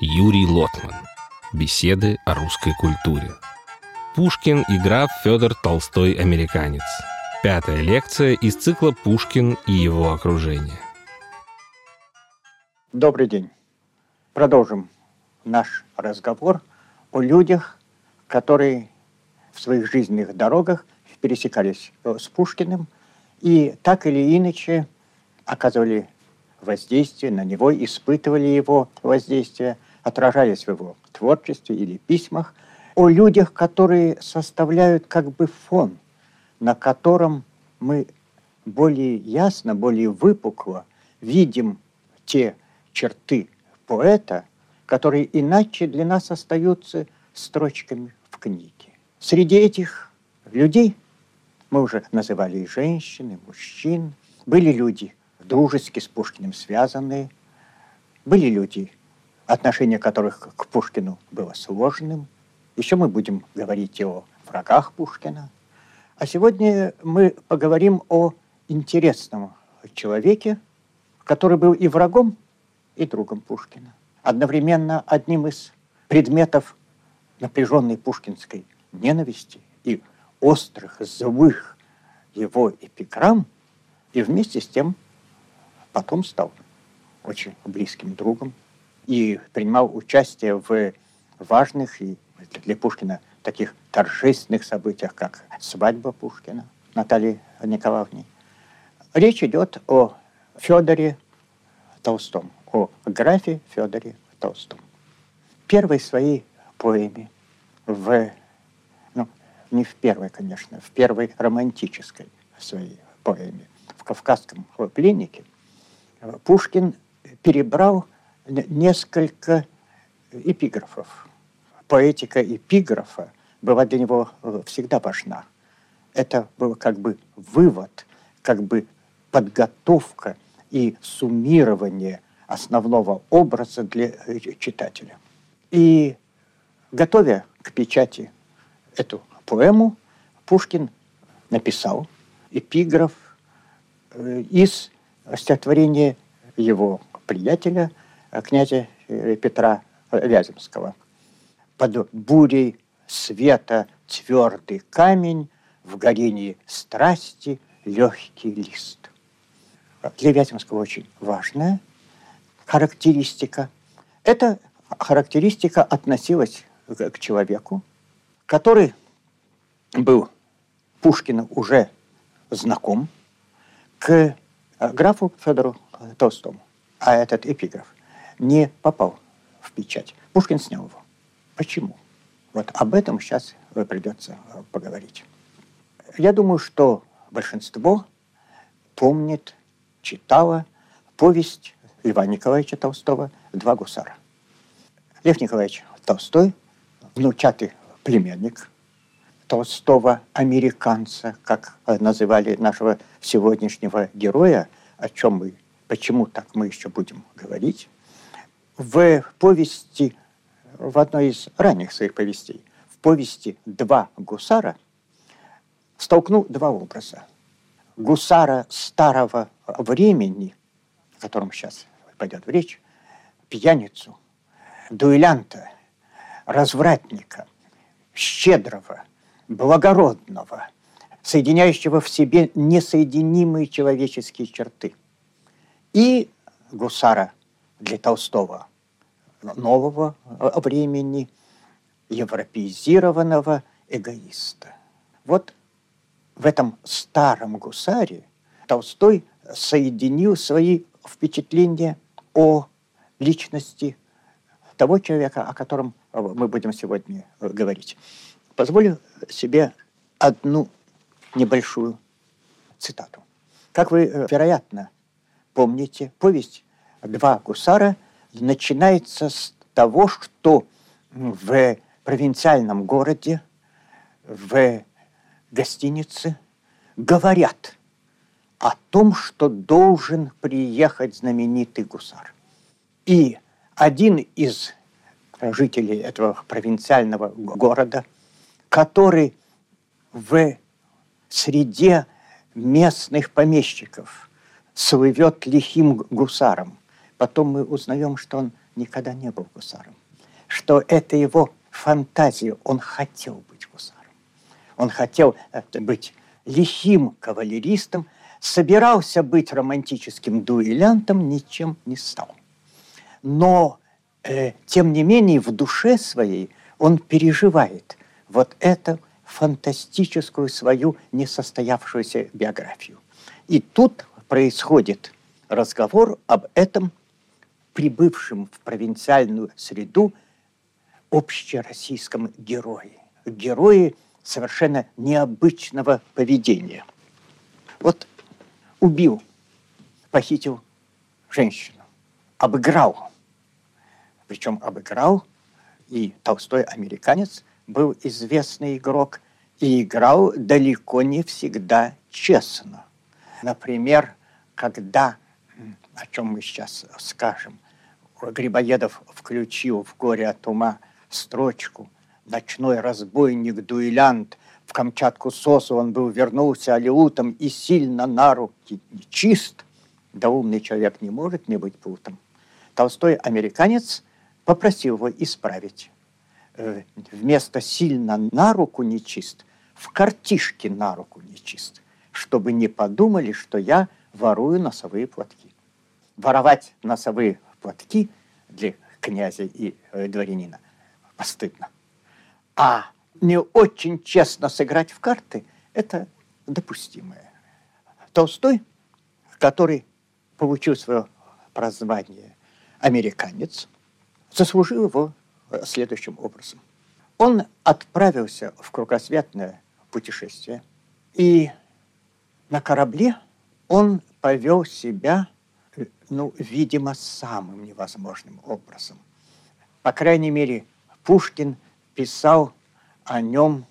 Юрий Лотман. Беседы о русской культуре. Пушкин и граф Федор Толстой «Американец». Пятая лекция из цикла «Пушкин и его окружение». Добрый день. Продолжим наш разговор о людях, которые в своих жизненных дорогах пересекались с Пушкиным и так или иначе оказывали воздействие на него, испытывали его воздействие, отражались в его творчестве или письмах, о людях, которые составляют как бы фон, на котором мы более ясно, более выпукло видим те черты поэта, которые иначе для нас остаются строчками в книге. Среди этих людей мы уже называли и женщин, и мужчин, были люди дружески с Пушкиным связанные, были люди, отношение которых к Пушкину было сложным. Еще мы будем говорить о врагах Пушкина. А сегодня мы поговорим о интересном человеке, который был и врагом, и другом Пушкина. Одновременно одним из предметов напряженной пушкинской ненависти и острых, злых его эпиграмм, и вместе с тем потом стал очень близким другом и принимал участие в важных и для Пушкина таких торжественных событиях, как свадьба Пушкина Натальи Николаевны. Речь идет о Федоре Толстом, о графе Федоре Толстом. Первой своей поэме в, ну, не в первой, конечно, в первой романтической своей поэме, в «Кавказском пленнике», Пушкин перебрал несколько эпиграфов. Поэтика эпиграфа была для него э, всегда важна. Это был как бы вывод, как бы подготовка и суммирование основного образа для э, читателя. И готовя к печати эту поэму, Пушкин написал эпиграф э, из стихотворение его приятеля, князя э, Петра Вяземского. «Под бурей света твердый камень, в горении страсти легкий лист». Для Вяземского очень важная характеристика. Эта характеристика относилась к человеку, который был Пушкину уже знаком, к Э, графу Федору Толстому. А этот эпиграф не попал в печать. Пушкин снял его. Почему? Вот об этом сейчас придется э, поговорить. Я думаю, что большинство помнит, читало повесть Льва Николаевича Толстого «Два гусара». Лев Николаевич Толстой, внучатый племянник Толстого американца, как называли нашего сегодняшнего героя, о чем мы, почему так мы еще будем говорить, в повести, в одной из ранних своих повестей, в повести «Два гусара» столкнул два образа. Гусара старого времени, о котором сейчас пойдет речь, пьяницу, дуэлянта, развратника, щедрого – благородного, соединяющего в себе несоединимые человеческие черты. И гусара для Толстого нового времени, европеизированного эгоиста. Вот в этом старом гусаре Толстой соединил свои впечатления о личности того человека, о котором мы будем сегодня говорить. Позволю себе одну небольшую цитату. Как вы, э, вероятно, помните, повесть «Два гусара» начинается с того, что в провинциальном городе, в гостинице говорят о том, что должен приехать знаменитый гусар. И один из жителей этого провинциального города – который в среде местных помещиков слывет лихим гусаром, Потом мы узнаем, что он никогда не был гусаром, что это его фантазия, он хотел быть гусаром. Он хотел э, быть лихим кавалеристом, собирался быть романтическим дуэлянтом, ничем не стал. Но, э, тем не менее, в душе своей он переживает вот эту фантастическую свою несостоявшуюся биографию. И тут происходит разговор об этом прибывшем в провинциальную среду общероссийском герое. Герое совершенно необычного поведения. Вот убил, похитил женщину, обыграл. Причем обыграл, и Толстой американец был известный игрок и играл далеко не всегда честно. Например, когда, о чем мы сейчас скажем, Грибоедов включил в «Горе от ума» строчку «Ночной разбойник-дуэлянт в Камчатку сосу он был, вернулся алиутом и сильно на руки чист». Да умный человек не может не быть путом. Толстой американец попросил его исправить. Э, вместо «сильно на руку нечист» в картишке на руку нечист, чтобы не подумали, что я ворую носовые платки. Воровать носовые платки для князя и э, дворянина постыдно. А не очень честно сыграть в карты – это допустимое. Толстой, который получил свое прозвание «американец», заслужил его э, следующим образом. Он отправился в кругосветное путешествие, и на корабле он повел себя ну, видимо, самым невозможным образом. По крайней мере, Пушкин писал о нем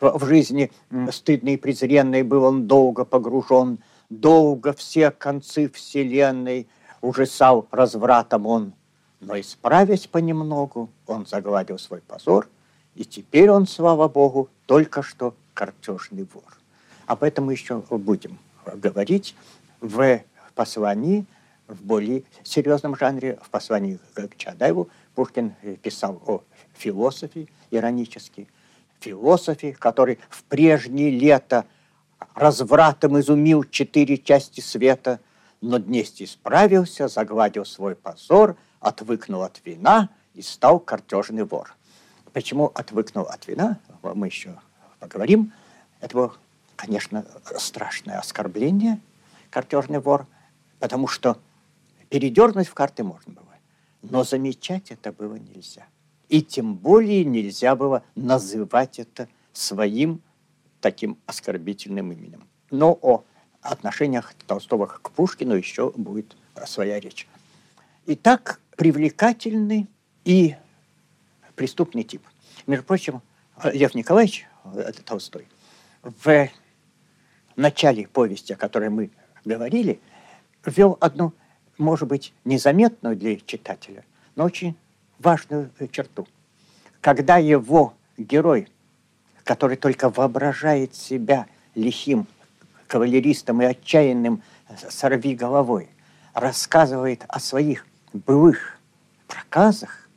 в жизни стыдной и презренной был он долго погружен, долго все концы вселенной ужасал развратом он. Но исправясь понемногу, он загладил свой позор, и теперь он, слава богу, только что картежный вор. Об этом мы еще будем говорить в послании в более серьезном жанре, в послании к Чадаеву, Пушкин писал о философии иронически. Философии, который в прежние лета развратом изумил четыре части света, но днести справился, загладил свой позор, отвыкнул от вина и стал картежный вор. Почему отвыкнул от вина, мы еще поговорим. Это было, конечно, страшное оскорбление, картежный вор, потому что Передернуть в карты можно было, но замечать это было нельзя. И тем более нельзя было называть это своим таким оскорбительным именем. Но о отношениях Толстого к Пушкину еще будет своя речь. Итак, привлекательный и преступный тип. Между прочим, Лев Николаевич, это Толстой, в начале повести, о которой мы говорили, ввел одну может быть, незаметную для читателя, но очень важную черту. Когда его герой, который только воображает себя лихим кавалеристом и отчаянным сорви головой, рассказывает о своих былых проказах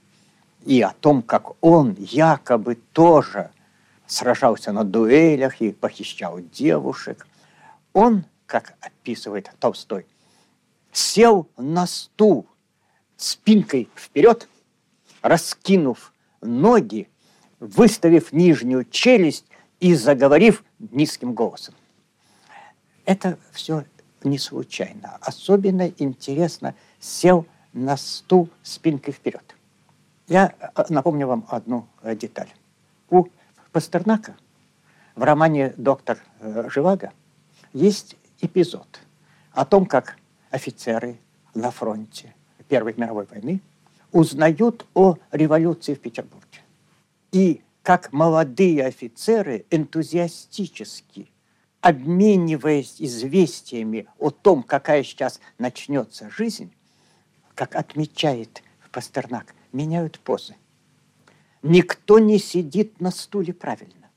и о том, как он якобы тоже сражался на дуэлях и похищал девушек, он, как описывает Толстой, сел на стул спинкой вперед, раскинув ноги, выставив нижнюю челюсть и заговорив низким голосом. Это все не случайно. Особенно интересно сел на стул спинкой вперед. Я э, напомню вам одну э, деталь. У Пастернака в романе «Доктор э, Живаго» есть эпизод о том, как офицеры на фронте Первой мировой войны узнают о революции в Петербурге. И как молодые офицеры энтузиастически, обмениваясь известиями о том, какая сейчас начнется жизнь, как отмечает Пастернак, меняют позы. Никто не сидит на стуле правильно.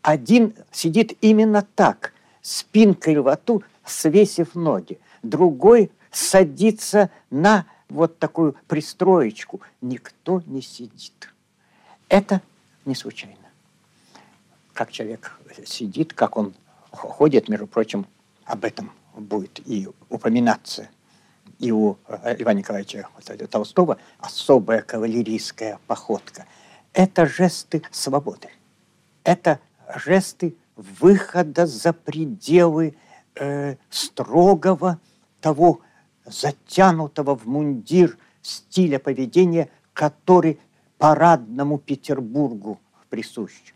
Один сидит именно так, спинкой в рту, свесив ноги другой садиться на вот такую пристроечку. Никто не сидит. Это не случайно. Как человек сидит, как он ходит, между прочим, об этом будет и упоминаться и у Ивана Николаевича Толстого особая кавалерийская походка. Это жесты свободы. Это жесты выхода за пределы э, строгого того затянутого в мундир стиля поведения, который парадному Петербургу присущ.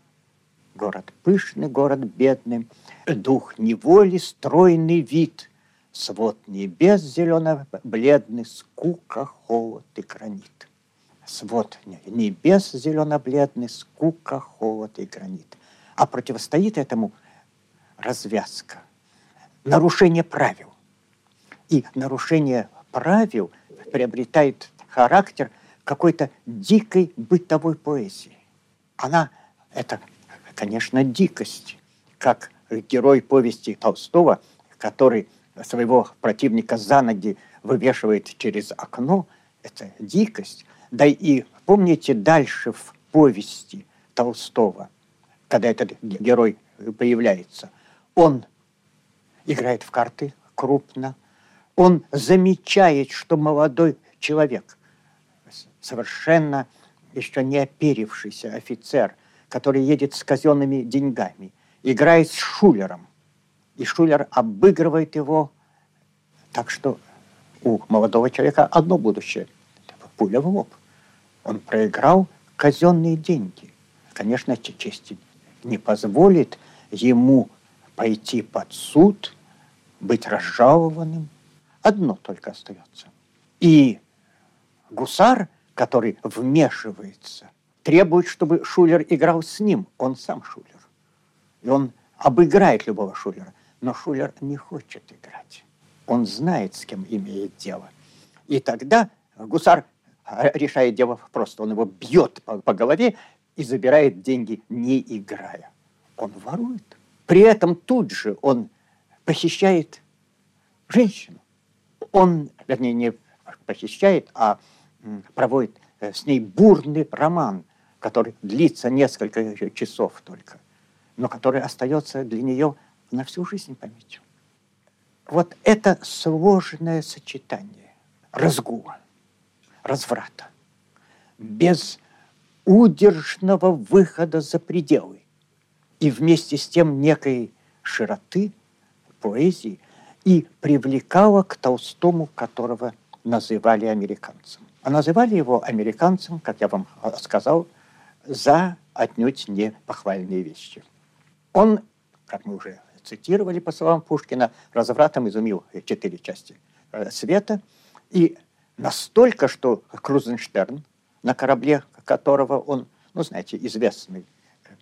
Город пышный, город бедный, дух неволи, стройный вид, свод небес зелено-бледный, скука, холод и гранит. Свод небес зелено-бледный, скука, холод и гранит. А противостоит этому развязка, нарушение правил. И нарушение правил приобретает характер какой-то дикой бытовой поэзии. Она, это, конечно, дикость, как герой повести Толстого, который своего противника за ноги вывешивает через окно, это дикость. Да и помните дальше в повести Толстого, когда этот герой появляется, он играет в карты крупно, он замечает, что молодой человек, совершенно еще не оперившийся офицер, который едет с казенными деньгами, играет с Шулером. И Шулер обыгрывает его так, что у молодого человека одно будущее – пуля в лоб. Он проиграл казенные деньги. Конечно, честь не позволит ему пойти под суд, быть разжалованным. Одно только остается. И гусар, который вмешивается, требует, чтобы Шулер играл с ним. Он сам Шулер. И он обыграет любого Шулера. Но Шулер не хочет играть. Он знает, с кем имеет дело. И тогда гусар решает дело просто. Он его бьет по, по голове и забирает деньги, не играя. Он ворует. При этом тут же он похищает женщину. Он, вернее, не похищает, а проводит э, с ней бурный роман, который длится несколько часов только, но который остается для нее на всю жизнь памятью. Вот это сложное сочетание разгула, разврата, без удержного выхода за пределы и вместе с тем некой широты поэзии и привлекала к Толстому, которого называли американцем. А называли его американцем, как я вам сказал, за отнюдь не похвальные вещи. Он, как мы уже цитировали по словам Пушкина, развратом изумил четыре части э, света. И настолько, что Крузенштерн, на корабле которого он, ну, знаете, известный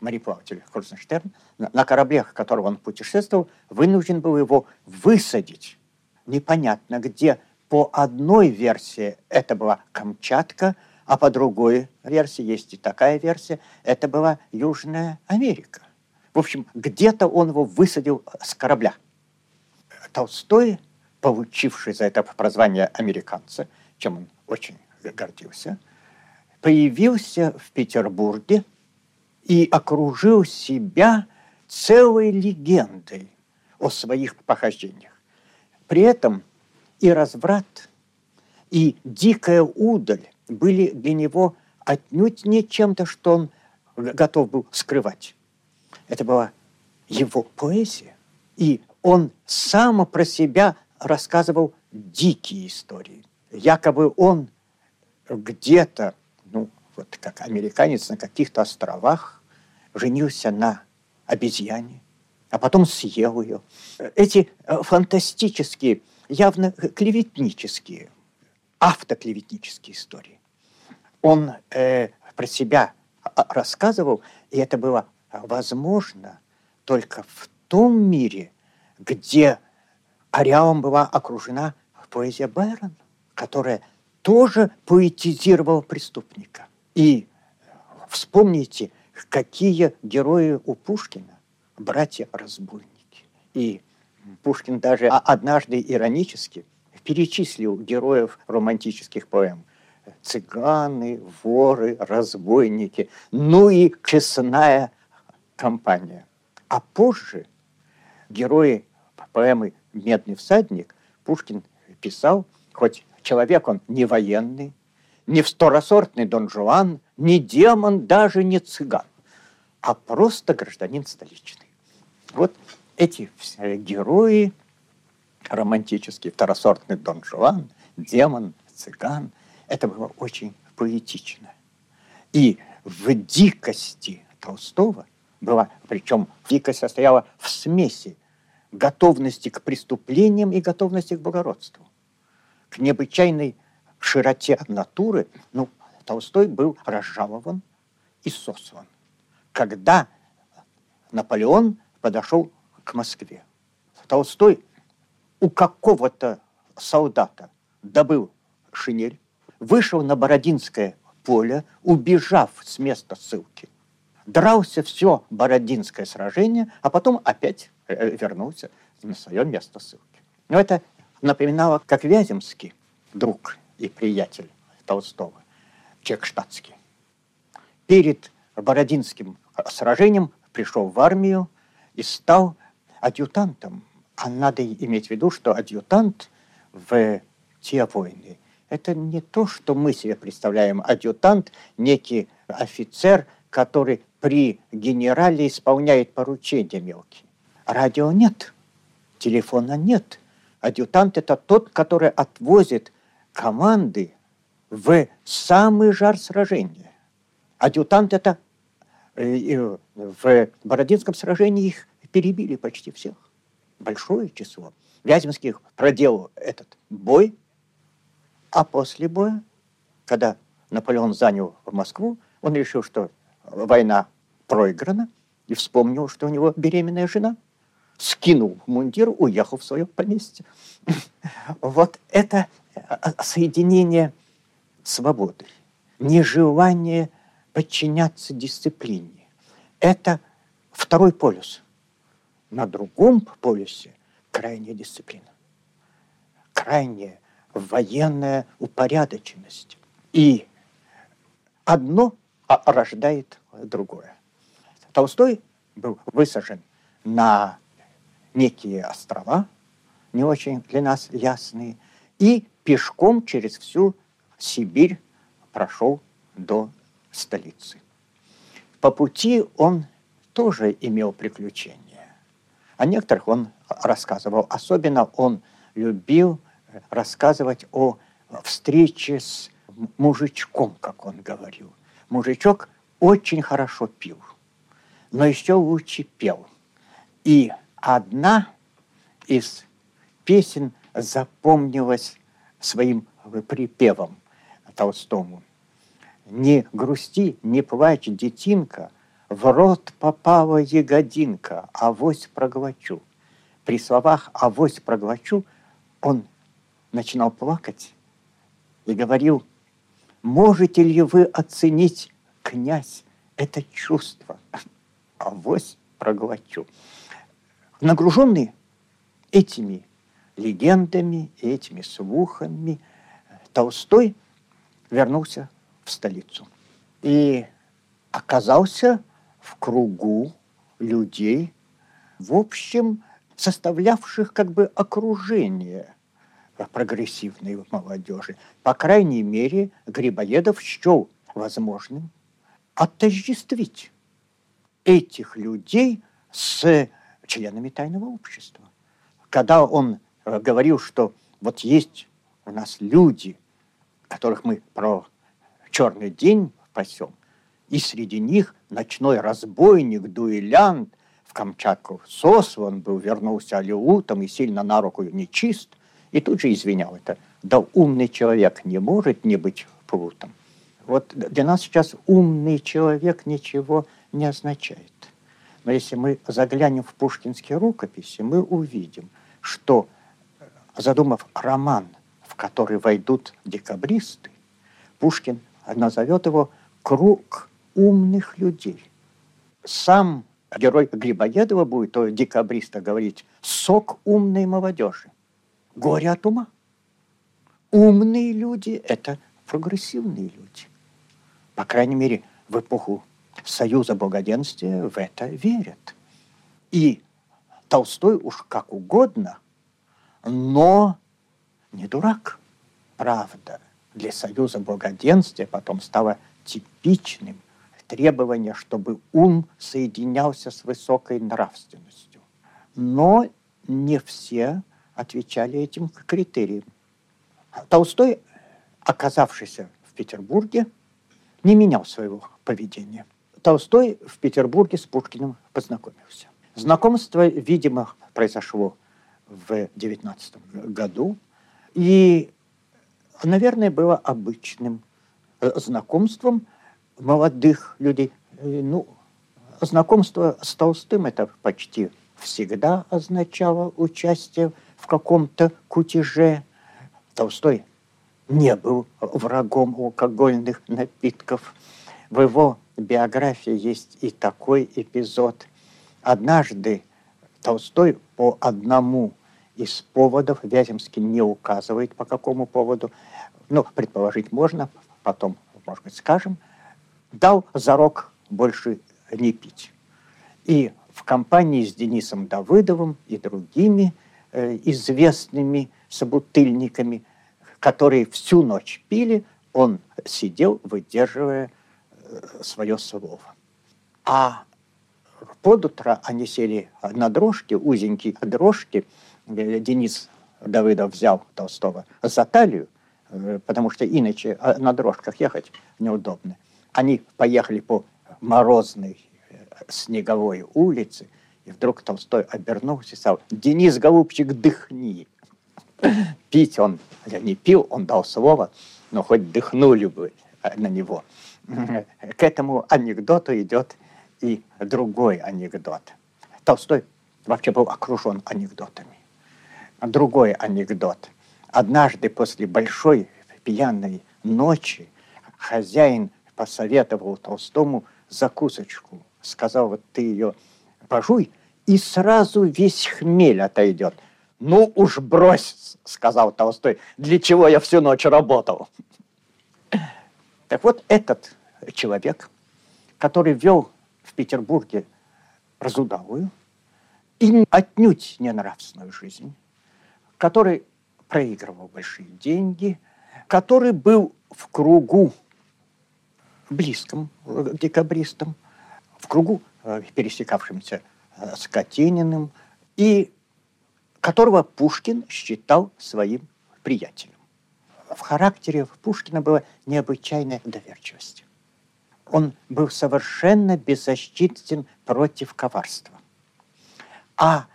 мореплаватель Крузенштерн, на корабле, которого он путешествовал, вынужден был его высадить. Непонятно где. По одной версии это была Камчатка, а по другой версии, есть и такая версия, это была Южная Америка. В общем, где-то он его высадил с корабля. Толстой, получивший за это прозвание американца, чем он очень гордился, появился в Петербурге и окружил себя целой легендой о своих похождениях. При этом и разврат, и дикая удаль были для него отнюдь не чем-то, что он готов был скрывать. Это была его поэзия. И он сам про себя рассказывал дикие истории. Якобы он где-то, ну, вот как американец на каких-то островах, женился на обезьяне, а потом съел ее. Эти э, фантастические, явно клеветнические, автоклеветнические истории. Он э, про себя а, рассказывал, и это было возможно только в том мире, где ареалом была окружена поэзия Байрона, которая тоже поэтизировала преступника. И вспомните, какие герои у Пушкина, братья-разбойники. И Пушкин даже однажды иронически перечислил героев романтических поэм. Цыганы, воры, разбойники, ну и честная компания. А позже герои поэмы «Медный всадник» Пушкин писал, хоть человек он не военный, не второсортный Дон Жуан, не демон, даже не цыган, а просто гражданин столичный. Вот эти все герои романтические, второсортный Дон Жуан, демон, цыган, это было очень поэтично. И в дикости Толстого была, причем дикость состояла в смеси готовности к преступлениям и готовности к благородству, к необычайной широте натуры, ну, Толстой был разжалован и сослан. Когда Наполеон подошел к Москве, Толстой у какого-то солдата добыл шинель, вышел на Бородинское поле, убежав с места ссылки, дрался все Бородинское сражение, а потом опять э, вернулся на свое место ссылки. Но это напоминало, как Вяземский, друг и приятель Толстого, чекштатский, перед Бородинским сражением пришел в армию и стал адъютантом. А надо иметь в виду, что адъютант в те войны – это не то, что мы себе представляем. Адъютант – некий офицер, который при генерале исполняет поручения мелкие. Радио нет, телефона нет. Адъютант – это тот, который отвозит команды в самый жар сражения. Адъютант – это э, в Бородинском сражении их перебили почти всех. Большое число. Вяземский проделал этот бой, а после боя, когда Наполеон занял Москву, он решил, что война проиграна, и вспомнил, что у него беременная жена. Скинул мундир, уехал в свое поместье. Вот это а, соединение свободы, нежелание подчиняться дисциплине. Это второй полюс. На другом полюсе крайняя дисциплина, крайняя военная упорядоченность. И одно рождает другое. Толстой был высажен на некие острова, не очень для нас ясные, и пешком через всю Сибирь прошел до столицы. По пути он тоже имел приключения. О некоторых он рассказывал. Особенно он любил рассказывать о встрече с мужичком, как он говорил. Мужичок очень хорошо пил, но еще лучше пел. И одна из песен запомнилась своим припевом Толстому. «Не грусти, не плачь, детинка, в рот попала ягодинка, авось проглочу». При словах «авось проглочу» он начинал плакать и говорил, «Можете ли вы оценить, князь, это чувство?» «Авось проглочу». Нагруженный этими легендами этими слухами, Толстой вернулся в столицу и оказался в кругу людей, в общем, составлявших как бы окружение прогрессивной молодежи. По крайней мере, Грибоедов счел возможным отождествить этих людей с членами тайного общества. Когда он Э, говорил, что вот есть у нас люди, которых мы про черный день пасем, и среди них ночной разбойник, дуэлянт, в Камчатку сослан был, вернулся алиутом и сильно на руку нечист, и тут же извинял это. Да умный человек не может не быть плутом. Вот для нас сейчас умный человек ничего не означает. Но если мы заглянем в пушкинские рукописи, мы увидим, что задумав роман, в который войдут декабристы, Пушкин назовет его «Круг умных людей». Сам герой Грибоедова будет, то декабриста, говорить «сок умной молодежи». Горе от ума. умные люди – это прогрессивные люди. По крайней мере, в эпоху Союза Благоденствия в это верят. И Толстой уж как угодно, но не дурак. Правда, для Союза Благоденствия потом стало типичным требование, чтобы ум соединялся с высокой нравственностью. Но не все отвечали этим критериям. Толстой, оказавшийся в Петербурге, не менял своего поведения. Толстой в Петербурге с Пушкиным познакомился. Знакомство, видимо, произошло в 19 году, и, наверное, было обычным э, знакомством молодых людей. Э, ну, знакомство с Толстым это почти всегда означало участие в каком-то кутеже. Толстой не был врагом алкогольных напитков. В его биографии есть и такой эпизод. Однажды Толстой по одному из поводов, Вяземский не указывает по какому поводу, ну, предположить можно, потом, может быть, скажем, дал зарок больше не пить. И в компании с Денисом Давыдовым и другими э, известными собутыльниками, которые всю ночь пили, он сидел, выдерживая э, свое слово. А под утро они сели на дрожке, узенькие дрожки. Э, Денис Давыдов взял Толстого за талию, э, потому что иначе а, на дрожках ехать неудобно. Они поехали по морозной снеговой улице, и вдруг Толстой обернулся и сказал, «Денис, голубчик, дыхни!» Пить он не пил, он дал слово, но хоть дыхнули бы на него. К этому анекдоту идет и другой анекдот. Толстой вообще был окружен анекдотами. Другой анекдот. Однажды после большой пьяной ночи хозяин посоветовал Толстому закусочку. Сказал, вот ты ее пожуй, и сразу весь хмель отойдет. Ну уж брось, сказал Толстой, для чего я всю ночь работал. Так вот, этот человек, который вел в Петербурге разудалую и отнюдь не нравственную жизнь, который проигрывал большие деньги, который был в кругу близком к декабристам, в кругу э, пересекавшимся э, с Катениным, и которого Пушкин считал своим приятелем. В характере Пушкина была необычайная доверчивость он был совершенно беззащитен против коварства. А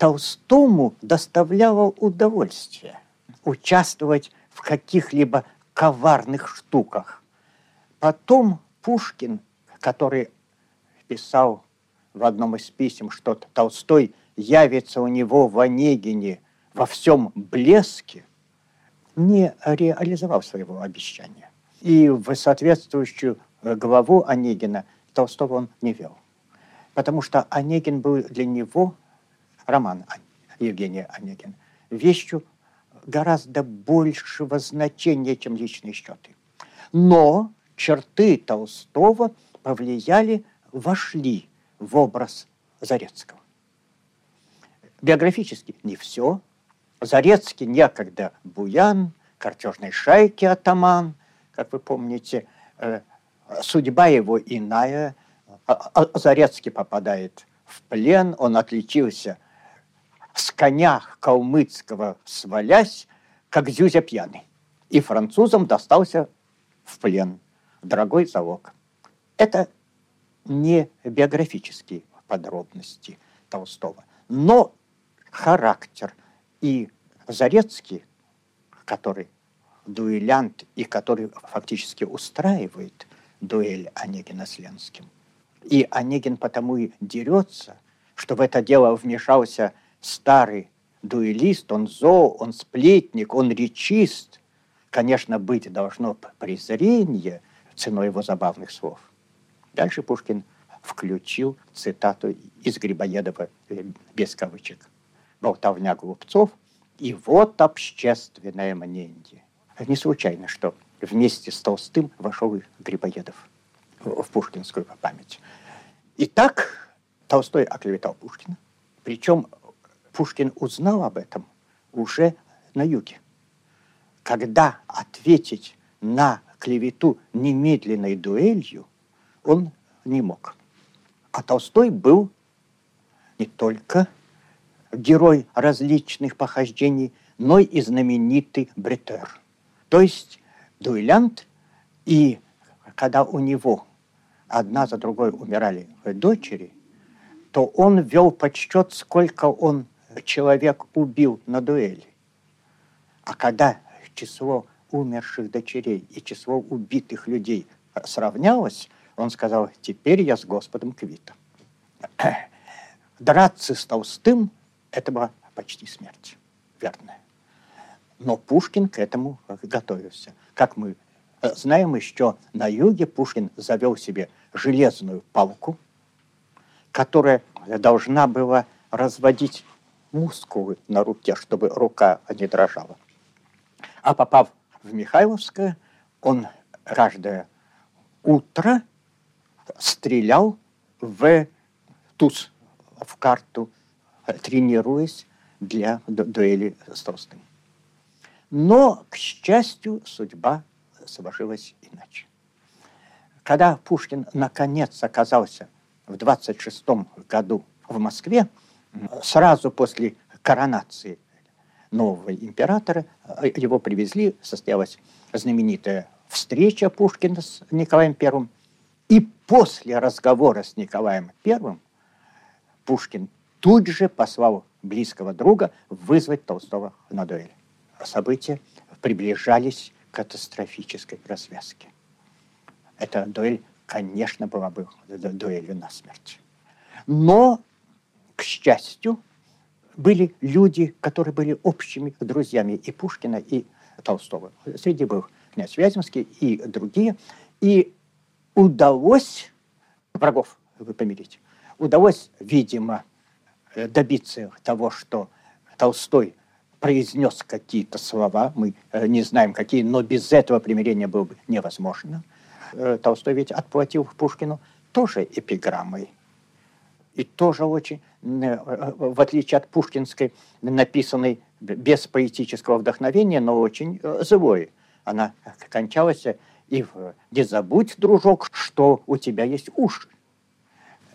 Толстому доставляло удовольствие участвовать в каких-либо коварных штуках. Потом Пушкин, который писал в одном из писем, что Толстой явится у него в Онегине во всем блеске, не реализовал своего обещания. И в соответствующую главу Онегина Толстого он не вел. Потому что Онегин был для него, роман Евгения Онегин, вещью гораздо большего значения, чем личные счеты. Но черты Толстого повлияли, вошли в образ Зарецкого. Биографически не все. Зарецкий некогда буян, картежной шайки атаман, как вы помните, э, судьба его иная. А, а, Зарецкий попадает в плен, он отличился с коня калмыцкого свалясь, как Зюзя пьяный. И французам достался в плен. Дорогой залог. Это не биографические подробности Толстого, но характер. И Зарецкий, который дуэлянт и который фактически устраивает дуэль Онегина с Ленским. И Онегин потому и дерется, что в это дело вмешался старый дуэлист, он зол, он сплетник, он речист. Конечно, быть должно презрение ценой его забавных слов. Дальше Пушкин включил цитату из Грибоедова э, без кавычек. Болтовня глупцов, и вот общественное мнение. не случайно, что вместе с Толстым вошел и Грибоедов в пушкинскую память. Итак, Толстой оклеветал Пушкина. Причем Пушкин узнал об этом уже на юге. Когда ответить на клевету немедленной дуэлью он не мог. А Толстой был не только герой различных похождений, но и знаменитый бретер. То есть дуэлянт, и когда у него одна за другой умирали дочери, то он вел подсчет, сколько он человек убил на дуэли. А когда число умерших дочерей и число убитых людей сравнялось, он сказал, теперь я с Господом квитом. Драться с Толстым – это была почти смерть, верная. Но Пушкин к этому готовился. Как мы знаем еще, на юге Пушкин завел себе железную палку, которая должна была разводить мускулы на руке, чтобы рука не дрожала. А попав в Михайловское, он каждое утро стрелял в туз, в карту, тренируясь для дуэли с Толстым. Но, к счастью, судьба сложилась иначе. Когда Пушкин наконец оказался в 26 году в Москве, сразу после коронации нового императора, его привезли, состоялась знаменитая встреча Пушкина с Николаем I. И после разговора с Николаем I Пушкин тут же послал близкого друга вызвать Толстого на дуэль. События приближались к катастрофической развязке. Эта дуэль, конечно, была бы дуэлью на смерть. Но, к счастью, были люди, которые были общими друзьями и Пушкина, и Толстого. Среди был князь Вяземский и другие. И удалось врагов помирить. Удалось, видимо, добиться того, что Толстой произнес какие-то слова, мы э, не знаем какие, но без этого примирения было бы невозможно. Э, Толстой ведь отплатил Пушкину тоже эпиграммой. И тоже очень, э, в отличие от пушкинской, написанной без поэтического вдохновения, но очень злой. Она кончалась и в «Не забудь, дружок, что у тебя есть уши».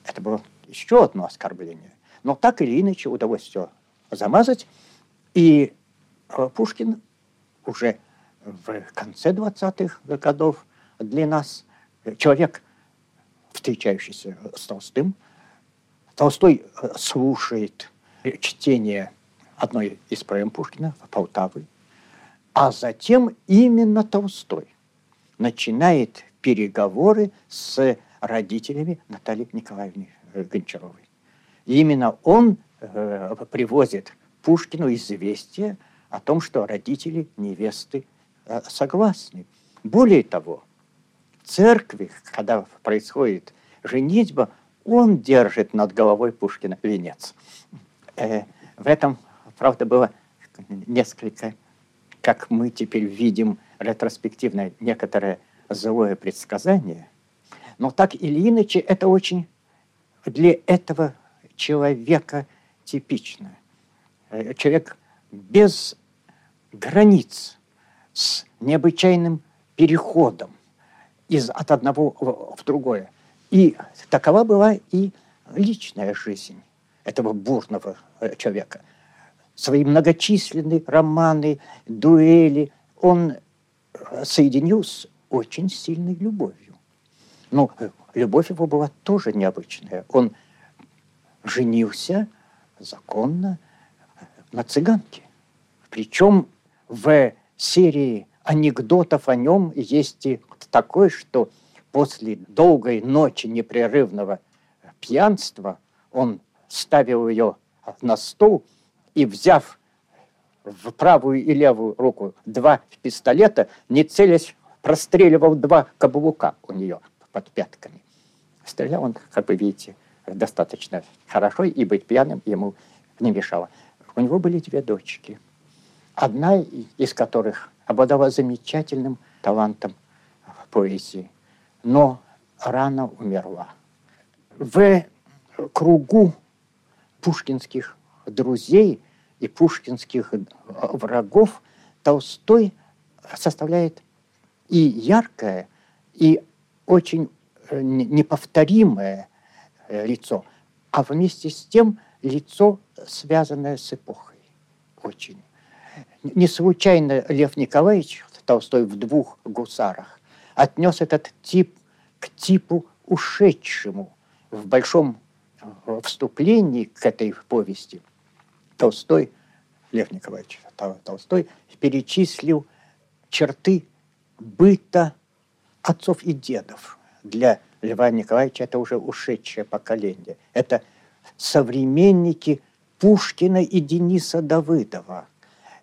Это было еще одно оскорбление. Но так или иначе удалось все замазать. И Пушкин уже в конце 20-х годов для нас человек, встречающийся с Толстым. Толстой э, слушает чтение одной из поэм Пушкина «Полтавы», а затем именно Толстой начинает переговоры с родителями Натальи Николаевны э, Гончаровой. И именно он э, привозит Пушкину известие о том, что родители невесты э, согласны. Более того, в церкви, когда происходит женитьба, он держит над головой Пушкина венец. Э, в этом, правда, было несколько, как мы теперь видим, ретроспективное некоторое злое предсказание. Но так или иначе, это очень для этого человека типично. Э, человек без границ, с необычайным переходом из, от одного в другое. И такова была и личная жизнь этого бурного э, человека. Свои многочисленные романы, дуэли он э, соединил с очень сильной любовью. Но любовь его была тоже необычная. Он женился законно на цыганке. Причем в серии анекдотов о нем есть и такой, что после долгой ночи непрерывного пьянства он ставил ее на стол и, взяв в правую и левую руку два пистолета, не целясь, простреливал два каблука у нее под пятками. Стрелял он, как вы видите, достаточно хорошо, и быть пьяным ему не мешало. У него были две дочки, одна из которых обладала замечательным талантом поэзии, но рано умерла. В кругу пушкинских друзей и пушкинских врагов Толстой составляет и яркое, и очень э, неповторимое э, лицо, а вместе с тем лицо, связанное с эпохой. Очень. Не случайно Лев Николаевич Толстой в двух гусарах отнес этот тип к типу ушедшему. В большом э, вступлении к этой повести Толстой, Лев Николаевич Толстой, перечислил черты быта отцов и дедов. Для Льва Николаевича это уже ушедшее поколение. Это современники Пушкина и Дениса Давыдова.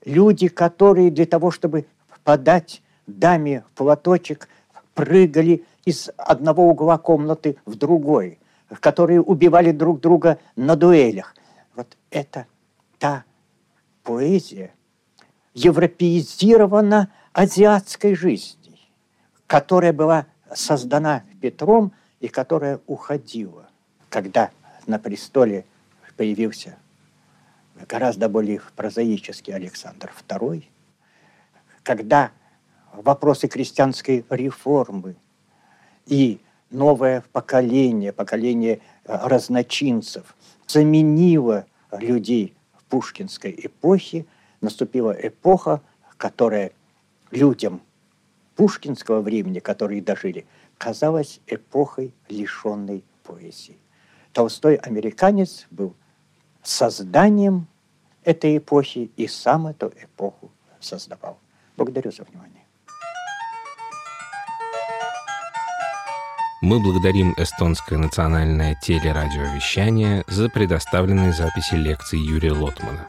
Люди, которые для того, чтобы подать даме платочек, прыгали из одного угла комнаты в другой, которые убивали друг друга на дуэлях. Вот это та поэзия, европеизирована азиатской жизни, которая была создана Петром и которая уходила, когда на престоле появился гораздо более прозаический Александр II, когда вопросы крестьянской реформы и новое поколение, поколение э, разночинцев заменило людей пушкинской эпохи, наступила эпоха, которая людям пушкинского времени, которые дожили, казалась эпохой лишенной поэзии. Толстой американец был созданием этой эпохи и сам эту эпоху создавал. Благодарю за внимание. Мы благодарим эстонское национальное телерадиовещание за предоставленные записи лекций Юрия Лотмана.